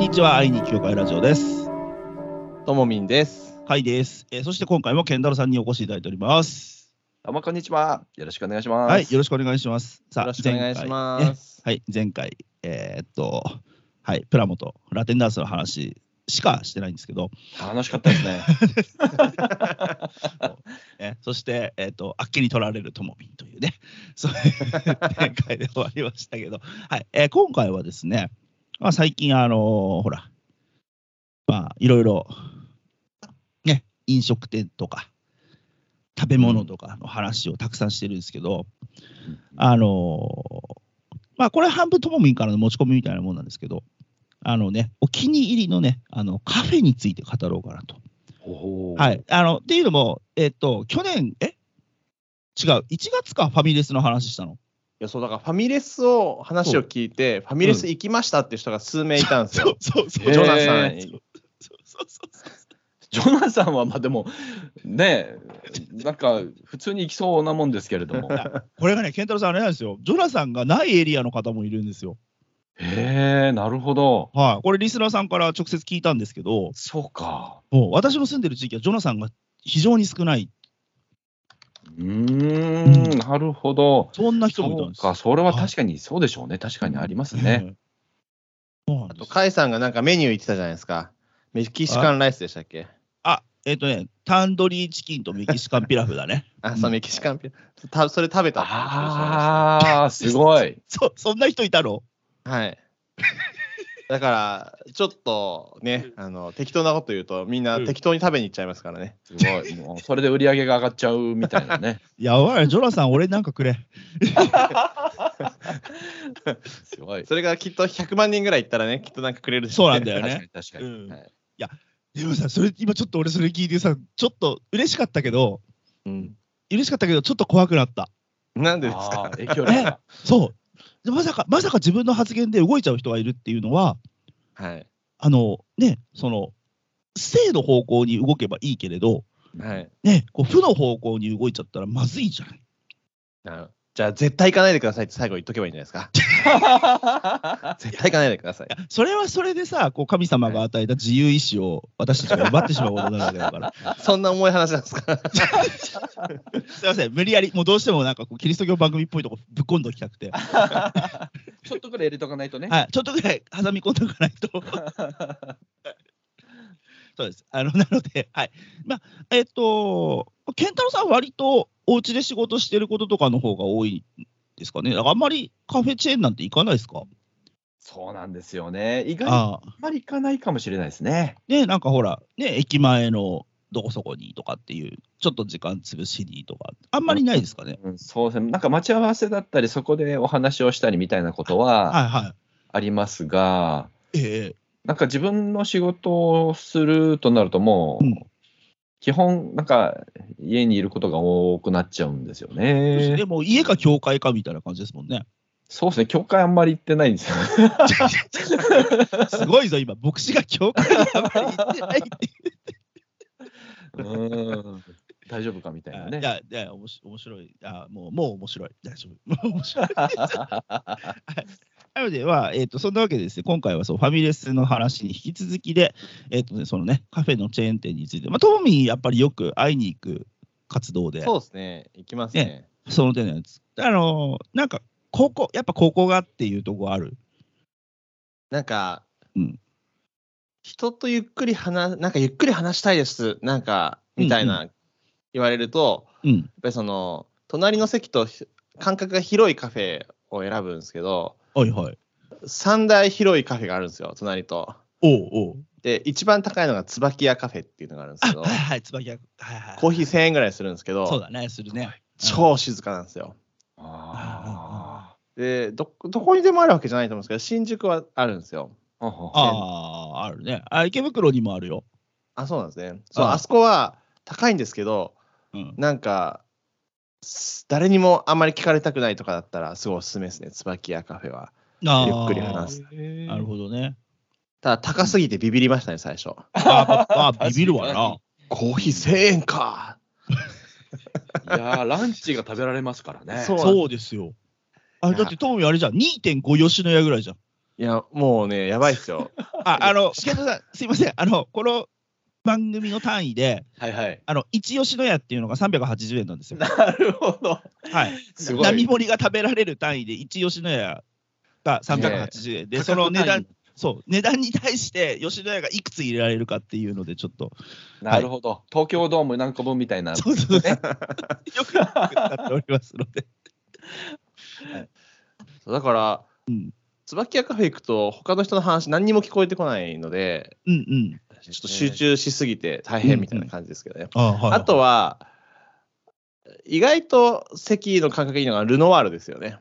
にちは、愛に教会ラジオです。ともみんです。はいです。えーそして今回もケンタロウさんにお越しいただいております。どうもこんにちは。よろしくお願いします。はい、よろしくお願いします。さよろしくお願いし前ます。回ねはい、前回、えーっと、はい、プラモとラテンダンスの話しかしてないんですけど、楽しかったですね。ね、そして、えーっと、あっけに取られるともみんというね、そういう展開で終わりましたけど、はい、えー今回はですね、まあ、最近、あのーほら、まあ、いろいろ、ね、飲食店とか、食べ物とかの話をたくさんしてるんですけど、あのーまあ、これ半分ともみんからの持ち込みみたいなもんなんですけど、あのね、お気に入りのね、あのカフェについて語ろうかなと。はい。あの、っていうのも、えっと、去年、え？違う、1月かファミレスの話したの。いや、そうだからファミレスを話を聞いて、ファミレス行きましたっていう人が数名いたんですよ。そうそうへージョナサンにそうそうそうジョナサンはまあでもねなんか普通に行きそうなもんですけれども。これがね、健太郎さん、あれなんですよ。ジョナサンがないエリアの方もいるんですよ。へえ、なるほど。はい。これ、リスナーさんから直接聞いたんですけど、そうか。もう私の住んでる地域はジョナサンが非常に少ない。うーん、なるほど。そんな人もいたんですそうか、それは確かにそうでしょうね。確かにありますね。あと、ですカイさんがなんかメニュー言ってたじゃないですか。メキシカンライスでしたっけ？あ、えっ、とね、タンドリーチキンとメキシカンピラフだね。あ、そう、メキシカンピたそれ食べたああ、すごい。そう、そんな人いたの？はい。だから、ちょっとね、あの適当なこと言うと、みんな適当に食べに行っちゃいますからね。すごい。もうそれで売り上げが上がっちゃうみたいなね。やばい、ジョナサン、俺なんかくれ。すごい。それがきっと100万人ぐらい行ったらね、きっとなんかくれるでしょそうなんだよ確かね。に確かに。うんはいでもさ、それ、今ちょっと俺それ聞いてさ、ちょっと嬉しかったけど、うん。嬉しかったけど、ちょっと怖くなった。なんでですか？あー影響力が。そう。でまさか、まさか自分の発言で動いちゃう人がいるっていうのは、はい。あの、ね、その、正の方向に動けばいいけれど、はい。ね、こう負の方向に動いちゃったらまずいじゃない。なじゃあ、絶対行かないでくださいって最後言っとけばいいんじゃないですか？絶対行かないでください。それはそれでさ、こう神様が与えた自由意志を私たちが奪ってしまうことなわけだから。そんな重い話なんですか？すいません、無理やり、もうどうしてもなんかこうキリスト教番組っぽいとこぶっ込んどきたくて、はちょっとぐらい入れとかないとね。い、ちょっとぐらい挟み込んでおかないと。そうです。あの なので、はい。まあ、えっ、と、健太郎さん、割とお家で仕事してることとかの方が多いですかね？あんまりカフェチェーンなんて行かないですか？そうなんですよね。意外にあ。んまり行かないかもしれないですね。ね、なんかほら、ね、駅前のどこそこにとかっていう、ちょっと時間潰しにとか、あんまりないですかね？うん、そうですね。なんか待ち合わせだったり、そこでお話をしたりみたいなことははいはありますが、い。ええなんか自分の仕事をするとなるともう、うん基本なんか家にいることが多くなっちゃうんですよでね。も家か教会かみたいな感じですもんね。そうですね。教会あんまり行ってないんですよ。すごいぞ、今、牧師が教会にあまり行ってないってうん大丈夫かみたいなね。いや、いや、おもし面白い。あもう、もう面白い。大丈夫。面白い。なので、は、えっ、と、そんなわけでですね、今回はそう、ファミレスの話に引き続きで、えっ、とね、そのね、カフェのチェーン店について、まあ、トミー、やっぱりよく会いに行く活動で、そうですね。行きますね。その点のやつ。あのーなんか、ここ、やっぱここがっていうとこある？なんか、うん人とゆっくり話、なんかゆっくり話したいです。なんか、みたいな言われると、うん。やっぱりその、隣の席とひ間隔が広いカフェを選ぶんですけど、はいはい。3大広いカフェがあるんですよ、隣と。おうおう。で、一番高いのが椿屋カフェっていうのがあるんですあ、けど はい、はい、椿屋。はいはい。コーヒー1000円ぐらいするんですけど、そうだね、するね。超静かなんですよ。あでど、どこにでもあるわけじゃないと思うんですけど、新宿はあるんですよ。ーあああ、あるね。あ、池袋にもあるよ。あ、そうなんですね。そう、ああそこは高いんですけど、うん。なんか、す誰にもあんまり聞かれたくないとかだったら、すごいおすすめですね、椿屋カフェは。ゆっくり話す。なるほどね。ただ、高すぎてビビりましたね、最初。あーあー、ビビるわな。コーヒー1000円か。いやーランチが食べられますからね。そうそうですよ。あ、だってトモミあれじゃん、2.5吉野家ぐらいじゃん。いいや、もうね、やばいっすよ。あ、あの、ケントさん、すいません。あの、この番組の単位で、はいはい。あの、一吉野家っていうのが380円なんですよ。なるほど。はい。すごい。並盛りが食べられる単位で、一吉野家が380円で、その値段、そう、値段に対して吉野家がいくつ入れられるかっていうので、ちょっと、なるほど。東京ドーム何個分みたいな。そうそうね、よくなっておりますので。そうだから、うん、椿屋カフェ行くと、他の人の話、何にも聞こえてこないので、うん、うん。ちょっと集中しすぎて大変みたいな感じですけどね。あ、はい、あとは、意外と席の感覚いいのがルノワールですよね。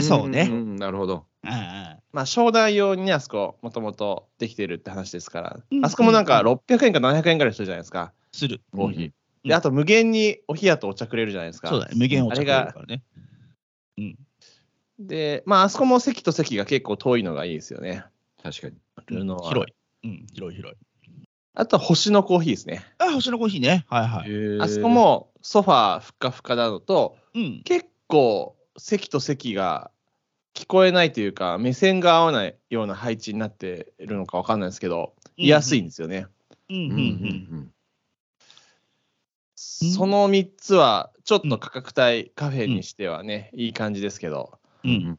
そうねんんなるほど。あまあ、商談用にね、あそこ、もともとできてるって話ですから、うんあそこもなんか600円か700円ぐらいするじゃないですか、する。コーヒー。うんで、あと無限にお冷やとお茶くれるじゃないですか。そうだね、無限お茶くれるからね。うん。で、まあ、あそこも席と席が結構遠いのがいいですよね。確かに。ルノワール広い。うん、広い広い。あとは星のコーヒーですね。あ、星のコーヒーね。はいはい。あそこ、もソファーふかふかなのと、うん。結構席と席が聞こえないというか、目線が合わないような配置になっているのかわかんないですけど、居やすいんですよね。うん、うん、うんうんうん。その3つは、ちょっと価格帯カフェにしてはね、いい感じですけど、う。うんん。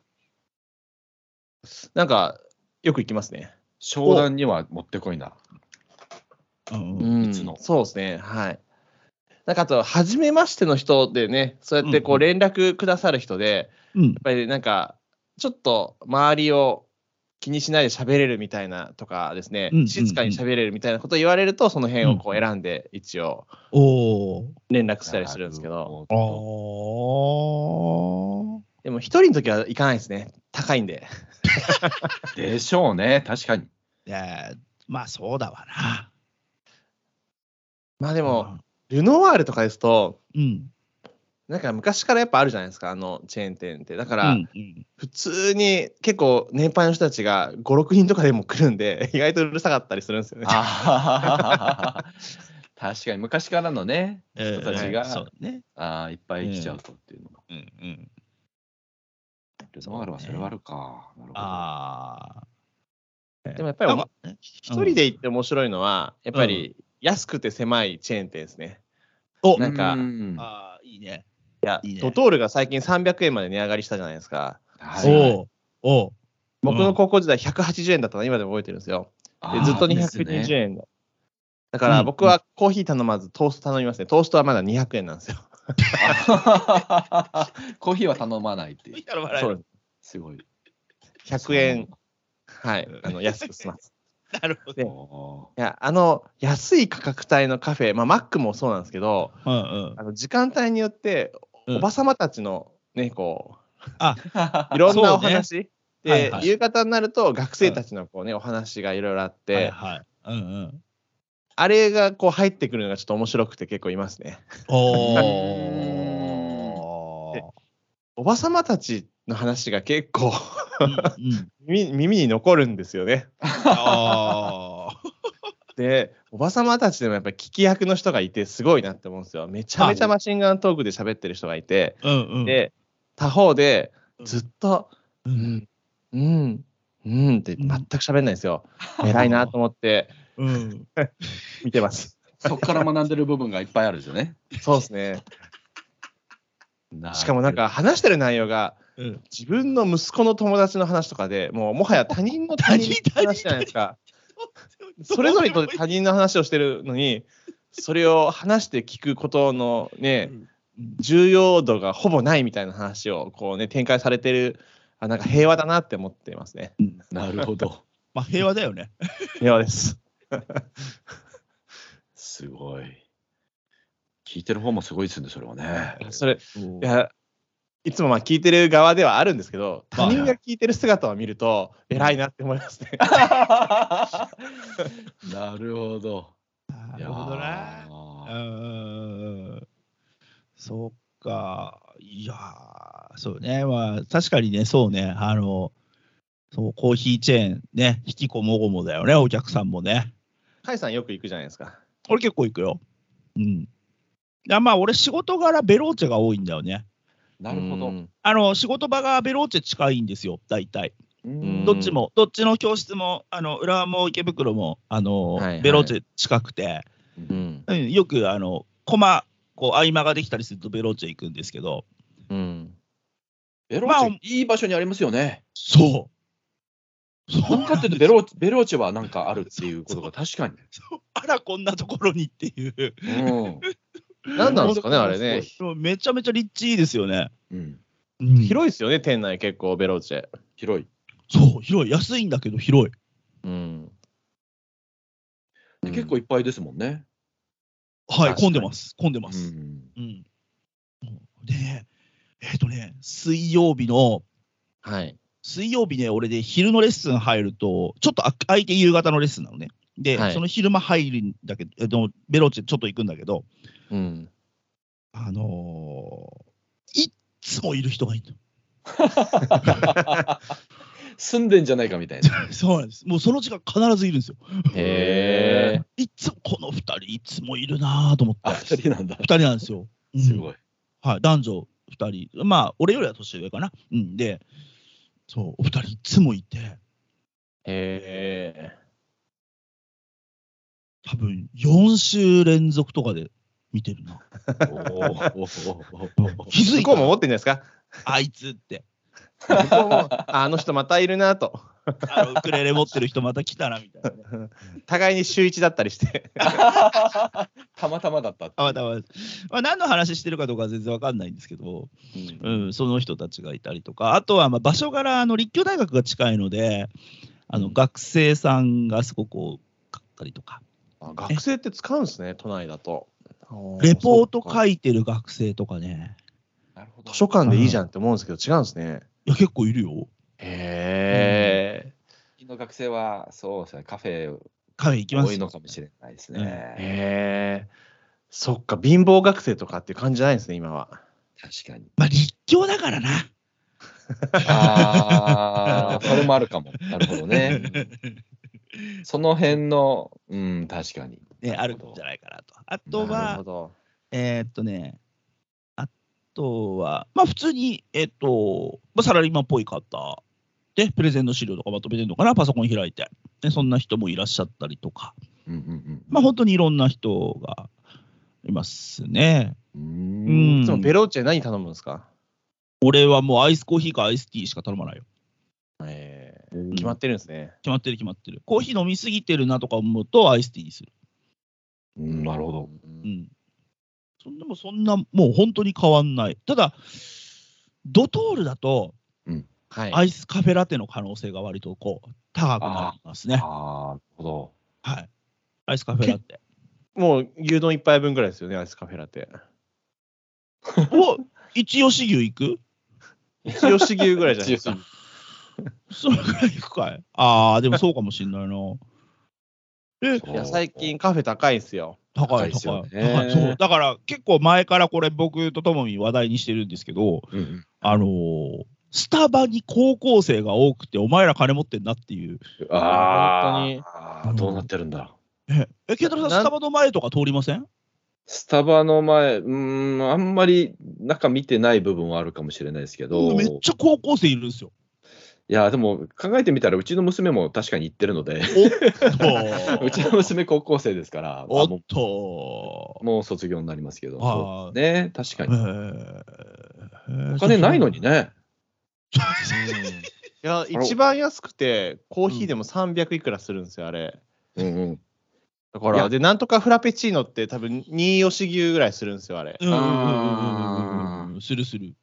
なんか、よく行きますね。商談にはもってこいな。うんそうですね。はい。なんかあと、初めましての人でね、そうやってこううん連絡くださる人で、うんやっぱりなんか、ちょっと周りを気にしないで喋れるみたいなとかですね、うんうんうん静かに喋れるみたいなことを言われると、その辺をこううん選んで、一応。連絡したりするんですけど。でも一人の時は行かないですね。高いんで。ど でしょうね。確かに。いや、まあそうだわな。まあでも、ルノワールとかですと、うん。なんか昔からやっぱあるじゃないですか、あのチェーン店って。だから、普通に結構年配の人たちが5、6人とかでも来るんで、意外とうるさかったりするんですよね。確かに昔からのね、えー人たちがそうね。あーいっぱい来ちゃうとっていうのが。うんうん。ルノワールはそれはあるか。なるほどああ。でもやっぱり一人で行って面白いのは、やっぱり安くて狭いチェーン店ですね。おなんかうんああ、いいね。いや、いいねドトールが最近300円まで値上がりしたじゃないですか。はいおうおう僕の高校時代180円だったの今でも覚えてるんですよ。でずっとですね220円だ。だから僕はコーヒー頼まずトースト頼みますね。トーストはまだ200円なんですよ。コーヒーは頼まないっていう。そうです。すごい。100円、はい、あの安く済ます。なるほでど。おいや、あの、安い価格帯のカフェ、まあ、マックもそうなんですけど、うんうんあの時間帯によって、うんおばさまたちのね、こう、いろんなおそうね話、はいで、はい夕方になると学生たちのこうね、お話がいろいろあって、はいはい。うんうん。あれがこう入ってくるのがちょっと面白くて結構いますね。お。おばさまたちの話が結構うんうん耳耳に残るんですよね。あで、おばさまたちでもやっぱり聞き役の人がいてすごいなって思うんですよ。めちゃめちゃマシンガントークで喋ってる人がいて、ーうんうん。で、他方でずっと、ううんん、うん、うんって全く喋んないんですよ。偉いなと思ってうん。見てます。そこから学んでる部分がいっぱいあるんですよね。そうですね。なしかもなんか話してる内容がうん自分の息子の友達の話とかでもうもはや他人の他人の話 じゃないですか。それぞれと他人の話をしてるのに、それを話して聞くことのね、重要度がほぼないみたいな話をこうね、展開されてる、あなんか平和だなって思ってますね。なるほど。まあ平和だよね。平和です。すごい。聞いてる方もすごいですね、それはね。それ、いいや、いつもまあ聞いてる側ではあるんですけど、他はい人が聞いてる姿を見ると、偉いなって思いますね。なるほど。なるほどな。なう。ん。そっか。いやーそうね。まあ、確かにね、そうね。あの、そう、コーヒーチェーンね、引きこもごもだよね、お客さんもね。甲斐さんよく行くじゃないですか。俺結構行くよ。うん。いやまあ、俺仕事柄ベローチェが多いんだよね。なるほど。うんあの、仕事場がベローチェ近いんですよ、大体。うんどっちも、どっちの教室も、あの浦和も池袋も、あのはいはいベローチェ近くて、うん。うんよくあのコマ、こう合間ができたりするとベローチェ行くんですけど、うん。ベローチェ、まあいい場所にありますよね。そう。そうかっていうとベローチベローチェはなんかあるっていうことが確かに。そうあら、こんなところにっていう、うん。何なんですかね、あれね。めちゃめちゃ立地いいですよね。うん。うん広いですよね、店内結構、ベローチェ。広い。そう、広い、安いんだけど広い。うん。で結構いっぱいですもんね。はい、混んでます、混んでまうす。ん。うん。で、えっ、とね、水曜日の、はい。水曜日ね、俺で昼のレッスン入ると、ちょっとあ空いて夕方のレッスンなのね。で、はいその昼間入るんだけど、えっと、ベローチェちょっと行くんだけど、うん。あのーいっつもいる人がいる 住んでんじゃないかみたいな。の。そうなんです。もうその時間必ずいるんですよ。へえ。いっつも、この二人いつもいるなぁと思って。あ、二人なんだ二。人なんですよ。うんすごい。はい、男女2人、まあ、俺よりは年上かな。うん、で、そう、お二人いつもいて、へえ。多分4週連続とかで見てるな。気づいた向こうも思ってんじゃないですか？あいつって、向こうも、ああの人またいるなと。あのウクレレ持ってる人また来たなみたいなね。互いに週一だったりして。たまたまだったってあまたまたまあ、何の話してるかどうかは全然わかんないんですけど、うんうん、その人たちがいたりとか、あとはまあ場所柄、あの立教大学が近いので、あの学生さんがすごく多かったりとか、あ学生って使うんですね、都内だと。レポートい書いてる学生とかね、なるほど図書館でいいじゃんって思うんですけど、違うんですね。いや、結構いるよ。へえ。最近の学生は、そうですね、カフェカフェ行きます多いのかもしれないですね。へえ。そっか、貧乏学生とかっていう感じじゃないですね、今は。確かに。まあ、立教だからな。ああ、それもあるかも。なるほどね。その辺の、うん、確かに。ね、あるんじゃないかなと。あとは。えーっとね、あとは、まあ普通に、えーっと、まあ、サラリーマンっぽい方で、プレゼンの資料とかまとめてるのかな、パソコン開いて。で、そんな人もいらっしゃったりとか、うんうんまあ本当にいろんな人がいますね。うん。ううんんいつもベローチェ何頼むんですか？俺はもうアイスコーヒーかアイスティーしか頼まないよ。えー決まってるんですね。決まってる決まってる。コーヒー飲みすぎてるなとか思うとアイスティーにする。うんなるほど。うん。そんでもそんな、もう本当に変わんない。ただ、ドトールだと、はい。アイスカフェラテの可能性が割とこう高くなりますね。ああ、なるほど。はい。アイスカフェラテ。もう牛丼一杯分ぐらいですよね、アイスカフェラテ。お一吉牛行く？一吉牛ぐらいじゃないですか。それぐらい行くかいああ、でもそうかもしんないな。いや、最近カフェ高いんすよ。高い高いです高い。よね高いそう。だから結構前からこれ僕とともに話題にしてるんですけど、うんうんあのースタバに高校生が多くて、お前ら金持ってんなっていう。あ本当にどうなってるんだ。え、えケンタロウさん、スタバの前とか通りません？スタバの前、うーん、あんまり中見てない部分はあるかもしれないですけど、めっちゃ高校生いるんですよ。いや、でも考えてみたら、うちの娘も確かに行ってるので、うちの娘高校生ですから、おっとうもう卒業になりますけど、ね、確かえに。ーお金ないのにね。いや、一番安くて、コーヒーでも300いくらするんですよ、あれ。うんうん。だから、いやで、なんとかフラペチーノって多分、2吉牛ぐらいするんですよ、あれ。うんうんうんうんうんするする。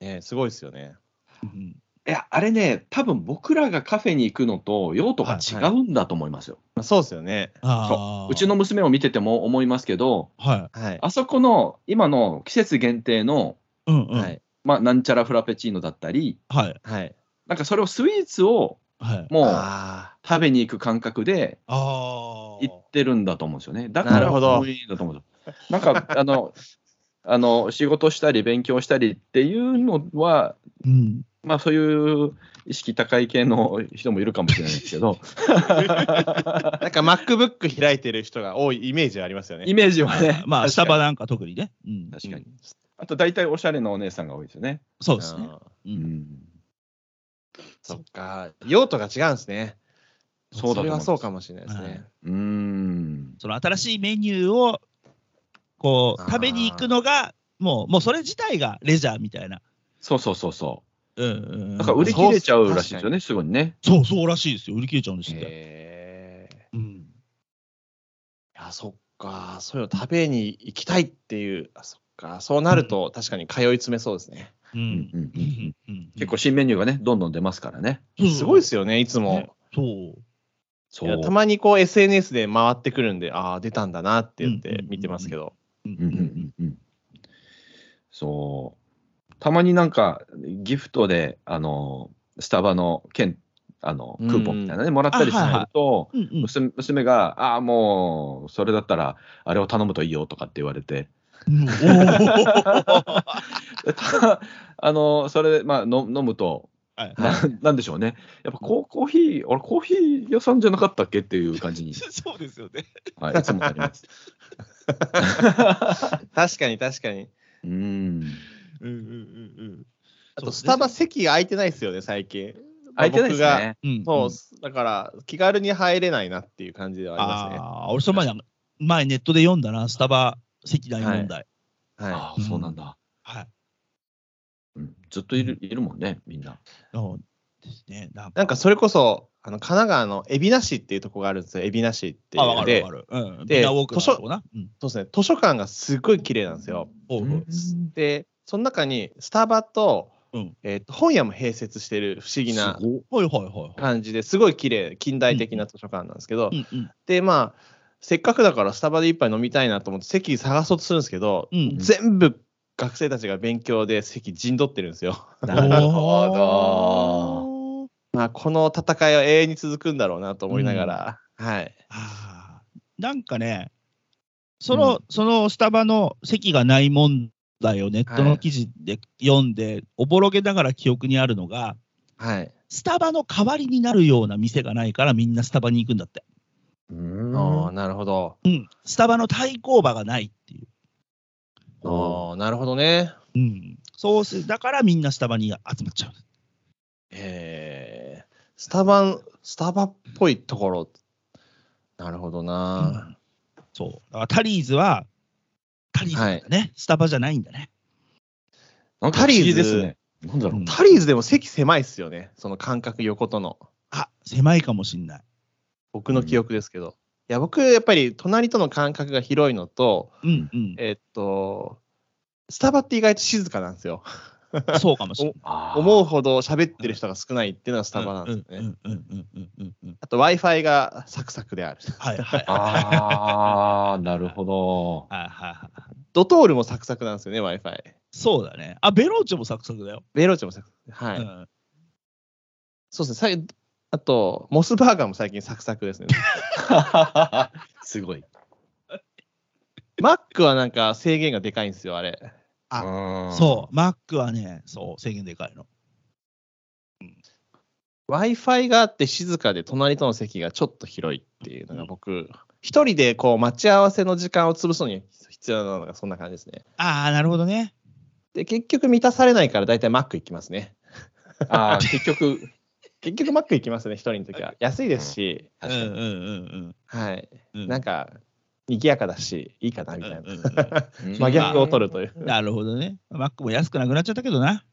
ね、すごいですよね。うんいや、あれね、多分僕らがカフェに行くのと用途が違うんだと思いますよ。まあ、そうですよね。あーうちの娘を見てても思いますけど、ははい。あそこの今の季節限定の、い。うんうん。はい。はい。まあ、なんちゃらフラペチーノだったり、はい。はい。なんかそれをスイーツをはい。もうあ食べに行く感覚でああ。行ってるんだと思うんですよね。だかなるほどらいいんだと思うんですよ。なんか、あの、あの仕事したり勉強したりっていうのは、うん。まあそういう意識高い系の人もいるかもしれないですけど、ー なんか MacBook 開いてる人が多いイメージありますよね。イメージはね、まあ、スタバなんか特にね。うん。確かに。あと大体おしゃれなお姉さんが多いですよね。そうですね。あう。うんん。そっか。用途が違うんですね。そうだと思いますれはそうかもしれないですね。うーん。その新しいメニューを、こう、食べに行くのが、もう、もうそれ自体がレジャーみたいな。そうそうそうそうんうんうん。う。なんか売り切れちゃうらしいですよね、すぐにね。そうそうらしいですよ。売り切れちゃうんですって。うん。いや、そっか。そういうの食べに行きたいっていう、あそっか。そうなると、確かに通い詰めそうですね。ううんんうんうんうん結構新メニューがね、どんどん出ますからね。すごいですよ。よね、いつも。ねそう。そう。たまにこう SNS で回ってくるんで、ああ、出たんだなって言って見てますけど。うんうんうんうんうんそう。たまになんか、ギフトで、あの、スタバの券、あの、クーポンみたいなね、もらったりすると、娘娘が、ああ、もう、それだったら、あれを頼むといいよとかって言われて、あの、それで、まあ、の飲むと、はいななんでしょうね。やっぱコーコーヒー、俺コーヒー屋さんじゃなかったっけっていう感じに、そうですよね。はい、いつもなります。確かに確かに。うん。うんうんうんうん。あと、スタバ席が空いてないですよね、最近。空いてないですね。うんそう、だから、気軽に入れないなっていう感じではありますね。ああー、俺その前に前ネットで読んだな、スタバ席代問題。はい。ああ、そうなんだ。はい。うん、ずっといるいるもんね、みんな。そうですね。なんなんかそれこそ、あの神奈川の海老名市っていうところがあるんですよ、海老名市っていあ、わかうので、るわかる。うん。でみんな多くなるとこな。うん。そうですね、図書館がすごい綺麗なんですよ。ほうほうで、その中にスタバと,、うんえーと本屋も併設してる不思議なすごっはいはいはいはい。感じですごい綺麗近代的な図書館なんですけど、うんうん。でまあせっかくだからスタバで一杯飲みたいなと思って席探そうとするんですけど、うん全部学生たちが勉強で席陣取ってるんですよ。なるほど。まあこの戦いは永遠に続くんだろうなと思いながら、はい。あーなんかね、その、そのスタバの席がない問題をネットの記事で読んで、おぼろげながら記憶にあるのが、はい。スタバの代わりになるような店がないからみんなスタバに行くんだって。うんああ、なるほど。うん。スタバの対抗馬がないっていう。ああ、なるほどね。うん。そうする。だからみんなスタバに集まっちゃう。えー、スタバ、スタバっぽいところ。なるほどな。そう。だからタリーズは、タリーズなんだね、スタバじゃないんだね。なんか不思議ですね。なんだろう。タリーズでも席狭いっすよね。その間隔横との。あ、狭いかもしんない。僕の記憶ですけど。いや、僕、やっぱり隣との間隔が広いのと、うんうん。えっと、スタバって意外と静かなんですよ。そうかもしれない。思うほど喋ってる人が少ないっていうのがスタバなんですよね。うんうんうんうんうんうん。あと Wi-Fi がサクサクである。はいはいはい。ああ、なるほど。はいはいはい。ドトールもサクサクなんですよね、Wi-Fi。そうだね。あ、ベローチェもサクサクだよ。ベローチェもサクサク。はい。うんそうですねさい。あと、モスバーガーも最近サクサクですね。すごい。マックはなんか制限がでかいんですよ、あれ。あそう、マックはね、そう、制限でかいの。Wi-Fi があって静かで隣との席がちょっと広いっていうのが僕、一人でこう待ち合わせの時間を潰すのに必要なのがそんな感じですね。ああ、なるほどね。で、結局満たされないから大体マック行きますね。ああ、結局、結局マック行きますね、一人の時は。安いですし、うんうんうんはい。うん。なんか、賑やかだし、いいかなみたいな。真逆を取るという。なるほどね。マックも安くなくなっちゃったけどな。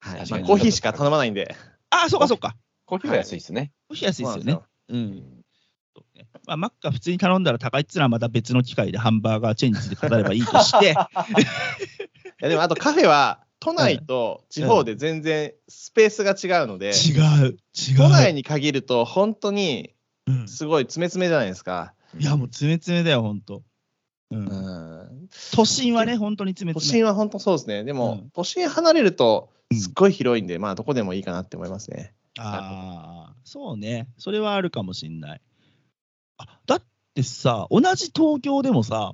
はいまあコーヒーしか頼まないんで。ああ、そうかそうか。コーヒーは安いですね。コーヒー安いですよねそうなん。まあ、マックが普通に頼んだら高いっつうのはまた別の機会でハンバーガーチェンジで語ればいいとして、いやでもあとカフェは都内と地方で全然スペースが違うので、違う、違う。都内に限ると本当にうんすごい詰め詰めじゃないですか。いや、もう詰め詰めだよ、ほんと。うんうん、都心はね、本当に詰め都詰め。心は本当そうですね。でも、うん都心離れるとうんすっごい広いんで、まあどこでもいいかなって思いますね。ああ、そうね。それはあるかもしんない。あだってさ、同じ東京でもさ、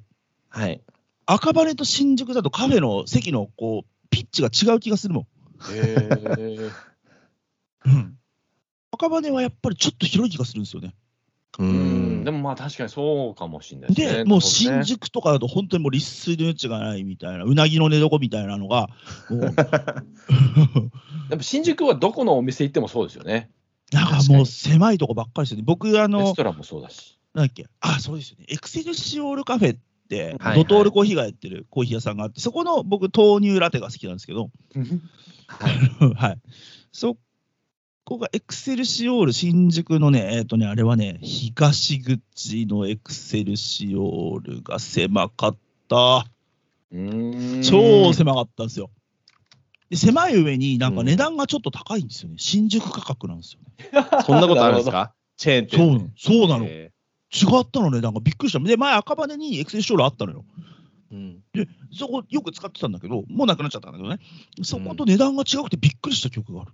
はい。赤羽と新宿だとカフェの席のこうピッチが違う気がするもん。へえ。うん、赤羽はやっぱりちょっと広い気がするんですよね。ううんんでもまあ確かにそうかもしれないですね。で、もう新ね宿とかだと本当にもう立水の余地がないみたいな、うなぎの寝床みたいなのが、やっぱ新宿はどこのお店行ってもそうですよね。なんかもう狭いとこばっかりですよね。僕、あレのス、トランもそうだし。なんだっけ、あ、そうですよね。エクセルシオールカフェって、はいドトールコーヒーがやってるコーヒー屋さんがあって、そこの僕、豆乳ラテが好きなんですけど、はいはい。そこがエクセルシオール新宿のね、えっ、とね、あれはね、東口のエクセルシオールが狭かった。うーん超狭かったんですよ。で狭い上になんか値段がちょっと高いんですよね。新宿価格なんですよね。そんなことあるんですか？チェーン店そうなの。そうなの。違えったの値段がびっくりした。で、前赤羽にエクセルシオールあったのよ。ーうんそこよく使ってたんだけど、もうなくなっちゃったんだけどね。そこと値段が違くてびっくりした記憶がある。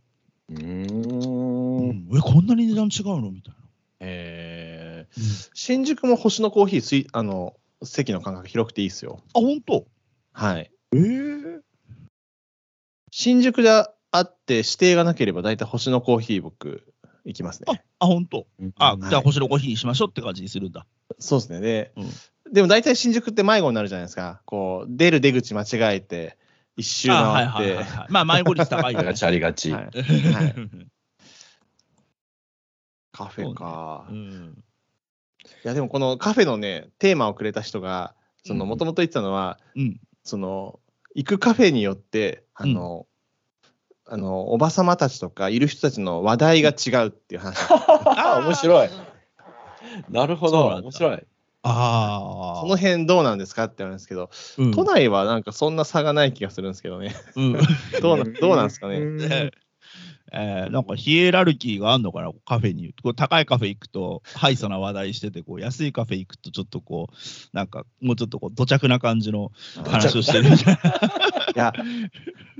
うんん、え、こんなに値段違うの？みたいな。えー新宿も星のコーヒーすいあの席の間隔広くていいですよ。あ、本当？はい。えー、新宿であって指定がなければ大体星のコーヒー僕行きますあね。、あ、本当？あ、うんじゃあ星のコーヒーにしましょうって感じにするんだ。そうですね。で、うんでも大体新宿って迷子になるじゃないですか。こう出る出口間違えて一周回って。まあ、迷子率高いよねありが。ちありがち。はい。カフェか。いうんやでもこのカフェのねテーマをくれた人がそのうんもともと言ってたのは、うん。その行くカフェによってあの、あのおばさまたちとかいる人たちの話題が違うっていう話。あ面白い。なるほど。面白い。ああ。その辺どうなんですかってあるんですけど、うん都内はなんかそんな差がない気がするんですけどね。うん どうなどうなんですかね。ええーなんかヒエラルキーがあんのかな、カフェに。こう高いカフェ行くと、ハイソな話題してて、こう安いカフェ行くと、ちょっとこう、なんか、もうちょっとこう、土着な感じの話をしてるみたいな。いや、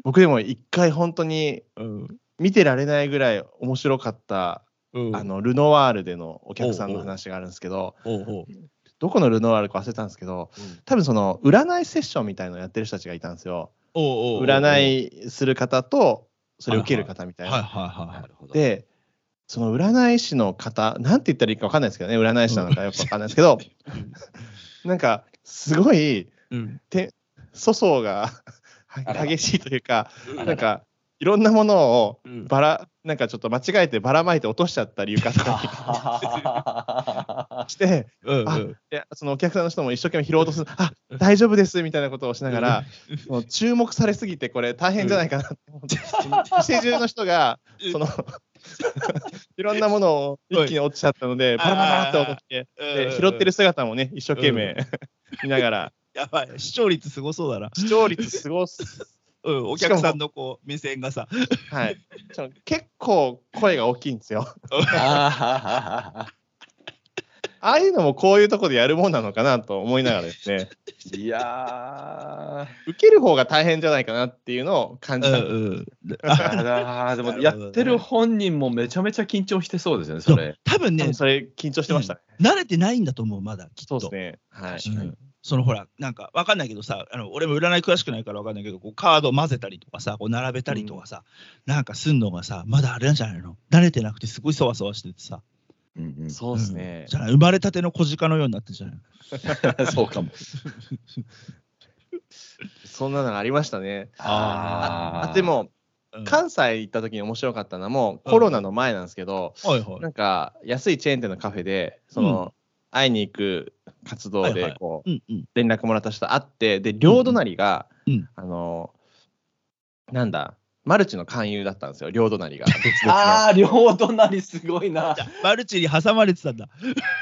僕でも一回本当にうん見てられないぐらい面白かった、うんあのルノワールでのお客さんの話があるんですけど、おうおうどこのルノワールか忘れたんですけど、多分その占いセッションみたいのをやってる人たちがいたんですよ。おうおうおう占いする方と、それを受ける方みたいはいな。で、その占い師の方、なんて言ったらいいか分かんないですけどね、占い師なのかよく分かんないですけど、なんか、すごい、うん。粗相が激しいというか、あらなんか、いろんなものをうん。ばら、なんかちょっと間違えてばらまいて落としちゃったり床とか。に して、あうんうん。いやそのお客さんの人も一生懸命拾おうとする、あ大丈夫ですみたいなことをしながら、もう注目されすぎて、これ大変じゃないかなと思って、店中の人が、その、いろんなものを一気に落ちちゃったので、バラバラバラって落として、で拾ってる姿もね、一生懸命見ながら、やばい、視聴率すごそうだな。視聴率すごす、うん、お客さんのこう目線がさ。はい、結構声が大きいんですよ。あ ああいうのもこういうとこでやるもんなのかなと思いながらですね、ーいや受ける方が大変じゃないかなっていうのを感じた。うんー、やだーでもやってる本人もめちゃめちゃ緊張してそうですよね、それ。多分ねそれ緊張してましたね。慣れてないんだと思う、まだきっと。そうですね。はい。うんそのほら、なんかわかんないけどさ、あの俺も占い詳しくないからわかんないけど、こうカード混ぜたりとかさ、こう並べたりとかさ、なんかすんのがさ、まだあれなんじゃないの？慣れてなくてすごいそわそわしててさ、うんうん。そうですね。ん。じゃない？生まれたての小鹿のようになってんじゃない？の そうかも。そんなのがありましたね。ああで、も、うん。関西行った時に面白かったのはもうコロナの前なんですけど、はいはい。なんか安いチェーン店のカフェで、その、会いに行く活動でこう、うんうん連絡もらった人会って、で、両隣が、うんあの、なんだ、マルチの勧誘だったんですよ、両隣が。別々のああ、両隣すごいな。じゃあマルチに挟まれてたんだ。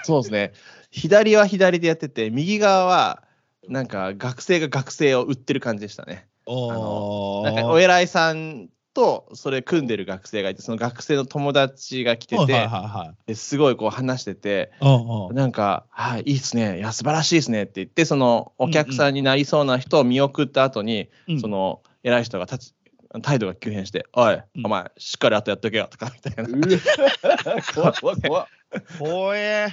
そうですね。左は左でやってて、右側は、なんか学生が学生を売ってる感じでしたね。おなんかお偉いさんとそれ組んでる学生がいて、その学生の友達が来てて、はいはいすごいこう話してて、はい。なんか、はい、いいっすね、いや、素晴らしいですねって言って、そのお客さんになりそうな人を見送った後に、うんその偉い人が立ち、態度が急変して、おい、うんお前、しっかりあとやっとけよとかみたいな。怖い怖い怖い。怖え。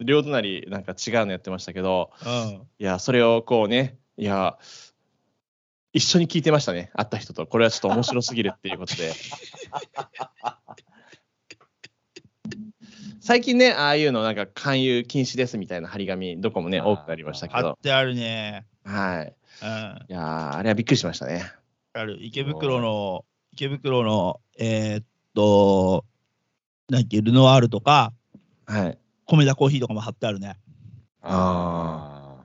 両隣なんか違うのやってましたけど、うん。いや、それをこうね、いや、一緒に聞いてましたね、会った人と。これはちょっと面白すぎるっていうことで。最近ね、ああいうのなんか勧誘禁止ですみたいな張り紙、どこもね、多くなりましたけど、貼ってあるね。はい。うん。いやーあれはびっくりしましたね。ある。池袋の、池袋の、えーっと、なんだっけ、ルノワールとか、はい。米田コーヒーとかも貼ってあるね。あ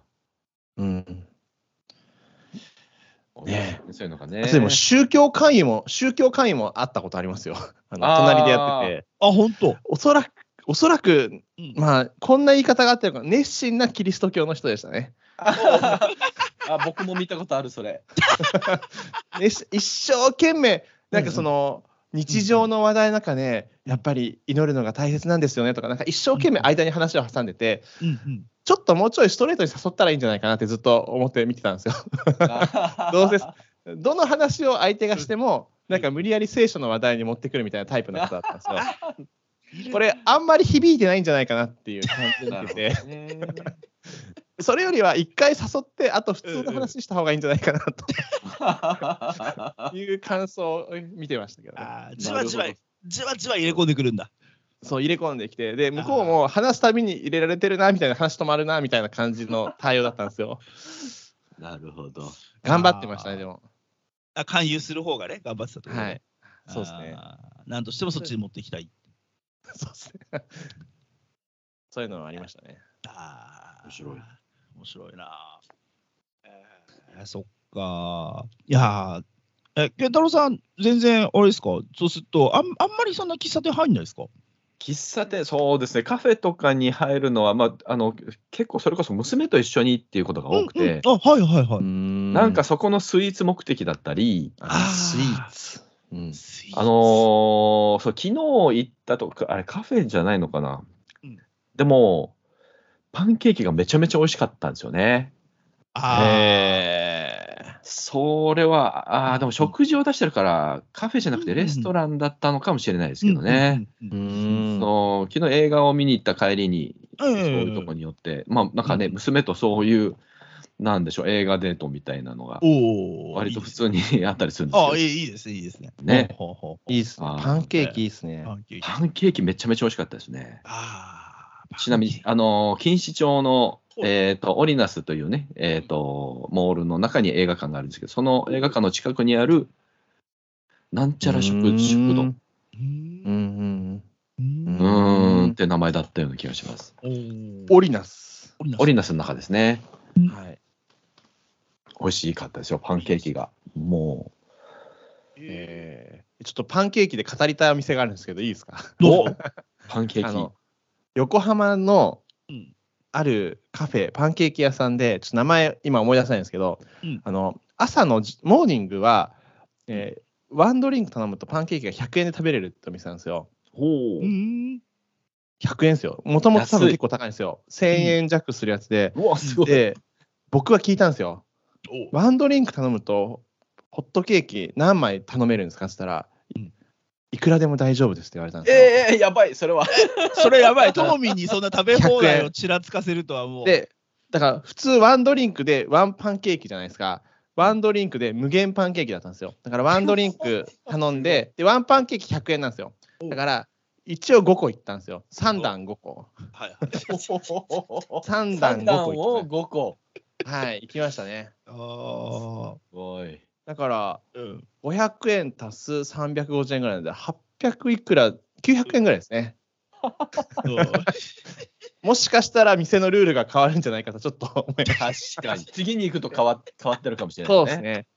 うん。あ。ねそういうのがね。でも宗教勧誘も、宗教勧誘もあったことありますよ。あの隣でやってて、あ、本当。おそらく、おそらく、うんまあ、こんな言い方があってるか、熱心なキリスト教の人でしたね。あ僕も見たことある、それ。熱一生懸命、なんかその、日常の話題の中で、やっぱり祈るのが大切なんですよねとか、なんか一生懸命間に話を挟んでて。ちょっともうちょいストレートに誘ったらいいんじゃないかなってずっと思って見てたんですよ。どうせ、どの話を相手がしても、なんか無理やり聖書の話題に持ってくるみたいなタイプの方だったんですよ。これ、あんまり響いてないんじゃないかなっていう感じで見てて、それよりは一回誘って、あと普通の話した方がいいんじゃないかなと いう感想を見てましたけどね。じわじわじわじわ入れ込んでくるんだ。そう入れ込んできて、で、向こうも話すたびに入れられてるなみたいな話止まるなみたいな感じの対応だったんですよ。なるほど。頑張ってましたね、でも。あ、勧誘する方がね、頑張ってたってことねはい。そうですね。なんとしてもそっちに持っていきたい。そうですね。そういうのはありましたね。あー面白い。面白いな。えー、そっか。いやーえ、健太郎さん、全然、あれですか、そうすると、あんあんまりそんな喫茶店入んないですか？喫茶店、そうですね、カフェとかに入るのは、まあ、あの結構それこそ娘と一緒にっていうことが多くて、うんうん。あ、はいはいはい。なんかそこのスイーツ目的だったり、あスイーツ。うん、スイーツ。あのーそう昨日行ったとか、あれ、カフェじゃないのかな、うん。でも、パンケーキがめちゃめちゃ美味しかったんですよね。あーへそれは、あーでも食事を出してるから、カフェじゃなくてレストランだったのかもしれないですけどね。昨日映画を見に行った帰りに、うんそういうとこによって、まあなんかね、うん娘とそういう、なんでしょう、映画デートみたいなのが、おお。割と普通にあったりするんですああ、よ。いいいいですね、いいですね。ねほうほうほういいっすねパンケーキいいっすねパ。ンケーキ。パンケーキめちゃめちゃ美味しかったですね。ああ。ちなみに、あのー錦糸町の、はいえっ、と、オリナスというね、えっ、と、モールの中に映画館があるんですけど、その映画館の近くにある、なんちゃら食うーん食堂。ううんうんううんうーんって名前だったような気がします。オリナス。オリナスオリナスの中ですね。はい。美味しかったですよ、パンケーキが。もえー、ちょっとパンケーキで語りたいお店があるんですけど、いいですか？どう、パンケーキ。横浜のうんあるカフェ、パンケーキ屋さんで、ちょっと名前今思い出せないんですけど、うんあの朝のじモーニングは、えーワンドリンク頼むとパンケーキが100円で食べれるってお店なんですよ。ほうう。ん。100円ですよ。もともと多分結構高いんですよ。1000円弱するやつで。うわ、すごい。で、僕は聞いたんですよ。おワンドリンク頼むと、ホットケーキ何枚頼めるんですかって言ったら、うんいくらでも大丈夫ですって言われたんですよ。ええやばい、それは。それやばい、トモミンにそんな食べ放題をちらつかせるとはもう。で、だから普通ワンドリンクでワンパンケーキじゃないですか。ワンドリンクで無限パンケーキだったんですよ。だからワンドリンク頼んで、でワンパンケーキ100円なんですよ。だから一応5個いったんすよ。3段5個。はいはい。3段5三段を個いっ5個。た。はい、行きましたね。あおい。だからあ。うん。500円足す350円ぐらいなんで、800いくら、900円ぐらいですね。もしかしたら店のルールが変わるんじゃないかとちょっと思います。確かに。次に行くと変わっ変わってるかもしれない、そうです。ね。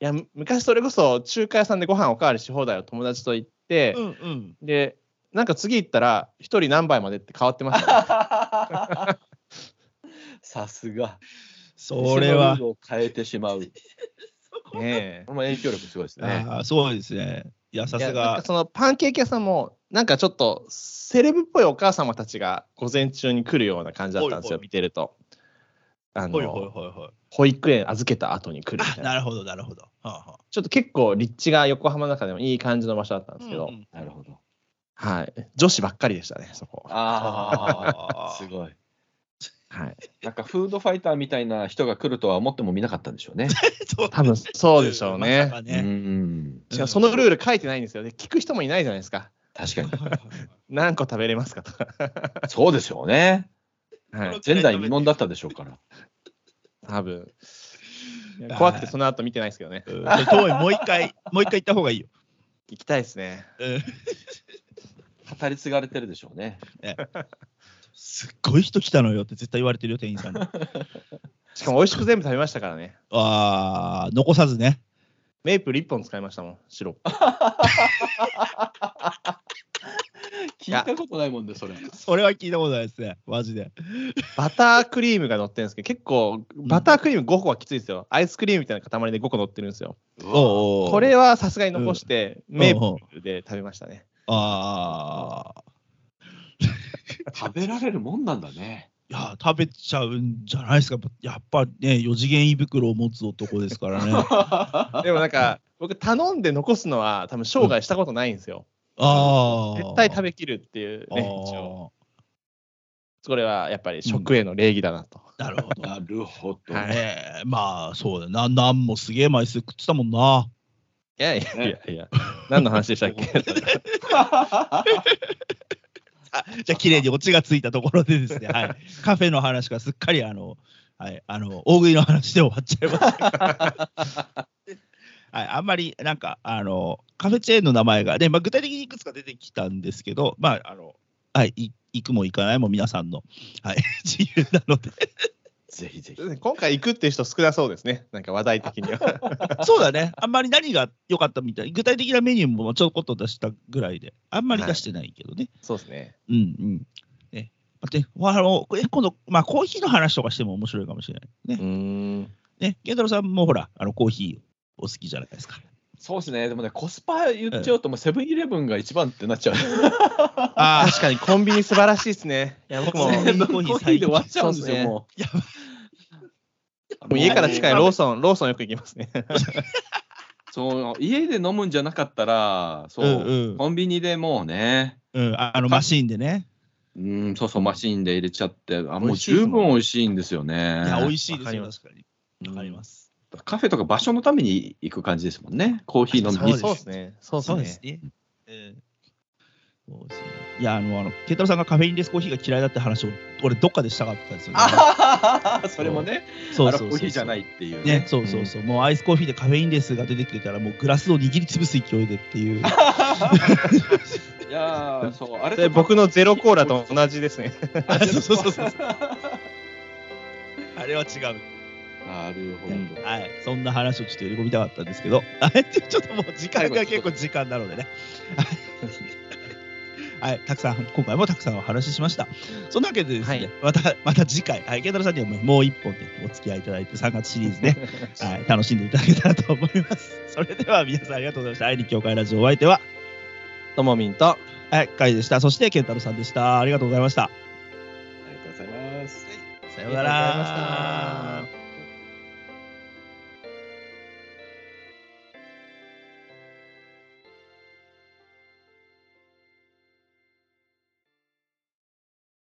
いや、む昔それこそ中華屋さんでご飯おかわりし放題を友達と行って、うんうん。で、なんか次行ったら、一人何杯までって変わってました、ね。さすが。それは店のルー。ルを変えてしまう。こねれも影響力すごいですね。ああ、そうですね。いや、さえ。いすがやなんか。そのパンケーキ屋さんも、なんかちょっとセレブっぽいお母様たちが午前中に来るような感じだったんですよ、ほいほい見てると。あのほいほいほい。保育園預けた後に来るみあたいな。なるほど、なるほど。はあはあちょっと結構立地が横浜の中でもいい感じの場所だったんですけど、うんうんなるほど。はい。女子ばっかりでしたね、そこ。ああ、すごい。はい。なんかフードファイターみたいな人が来るとは思ってもみなかったんでしょうね。そう多分そうでしょうねまさかうね。ん。違うそのルール書いてないんですよね。聞く人もいないじゃないですか。確かに。何個食べれますかとか。そうですよね。はい。前代未聞だったでしょうから。多分。怖くてその後見てないですけどね。うん遠いもう一回、もう一回行った方がいいよ。行きたいですね。うん語り継がれてるでしょうね。すっごい人来たのよって絶対言われてるよ、店員さんに。しかも美味しく全部食べましたからね。あー、残さずね。メープル1本使いましたもん、シロップ。聞いたことないもんで、それ。それは聞いたことないですね、マジで。バタークリームが乗ってるんですけど、結構、バタークリーム5個はきついですよ。アイスクリームみたいな塊で5個乗ってるんですよ。これはさすがに残して、んメープルで食べましたね。あー。食べられるもんなんだね。いや、食べちゃうんじゃないですか。やっぱね、4次元胃袋を持つ男ですからね。あ でもなんか、僕、頼んで残すのは、多分生涯したことないんですよ。あー。絶対食べきるっていうね、一応。それはやっぱり食への礼儀だなと。あーなるほど。なるほど。はいまあ、そうだよな。なんもすげえ枚数食ってたもんな。いやいやいやいや、何の話でしたっけ？あ じゃあ、綺麗にオチがついたところでですね、はい、カフェの話がすっかりあの、はい、あの大食いの話で終わっちゃいました。はい、あんまりなんかあのカフェチェーンの名前が、ねまあ、具体的にいくつか出てきたんですけど、まああのはい、い行くも行かないも皆さんの、はい、自由なので、ぜひぜひ。今回行くっていう人少なそうですね、なんか話題的には。そうだね、あんまり何が良かったみたい、具体的なメニューもちょこっと出したぐらいで、あんまり出してないけどね。そうですね。うんうん。ね。で、あの、え今度、まあ、コーヒーの話とかしても面白いかもしれない。ね。うーん。ね。ケンタロウさんもほら、あの、コーヒーお好きじゃないですか。そうですね。でもね、コスパ言っちゃうと、もうセブンイレブンが一番ってなっちゃう。あ 確かにコンビニ素晴らしいですね。いや、僕も、もコーヒー最で終わっちゃうんですよ、そうっすねもう。やう家から近いローソン、ローソンよく行きますね。そう、家で飲むんじゃなかったら、そう、うんうんコンビニでもうね、うん、ああの、マシーンでね。うん、そうそう、マシンで入れちゃって、あもう十分美味しいんですよね。いや、美味しいですよ、確かに。わかります。カフェとか場所のために行く感じですもんね。コーヒー飲みに。そうですね。そうそうですすね。うんそうですね。いや、あの、あの、ケンタさんがカフェインレスコーヒーが嫌いだって話を、俺、どっかでしたかったんですよ、ね。あそれもね、あそうそうそうそうのコーヒーじゃないっていうね、そうそうそう、もうアイスコーヒーでカフェインレスが出てきてたら、もうグラスを握りつぶす勢いでっていう。いやー、そう、あれ僕のゼロコーラと同じですね。あそうそうそうそう。あれは違う。なるほど。はい、そんな話をちょっと入れ込みたかったんですけど、はい ちょっともう時間が結構時間なのでね。はい、たくさん、今回もたくさんお話ししました。そんなわけでですね、はいまた、また次回、はい、ケンタロウさんにはもうもう一本でお付き合いいただいて、3月シリーズ ね、はい、楽しんでいただけたらと思います。それでは皆さんありがとうございました。愛に教会ラジオお相手は、ともみんと、はい、カイでした。そして、ケンタロウさんでした。ありがとうございました。ありがとうございます。さようなありがとうございましらた。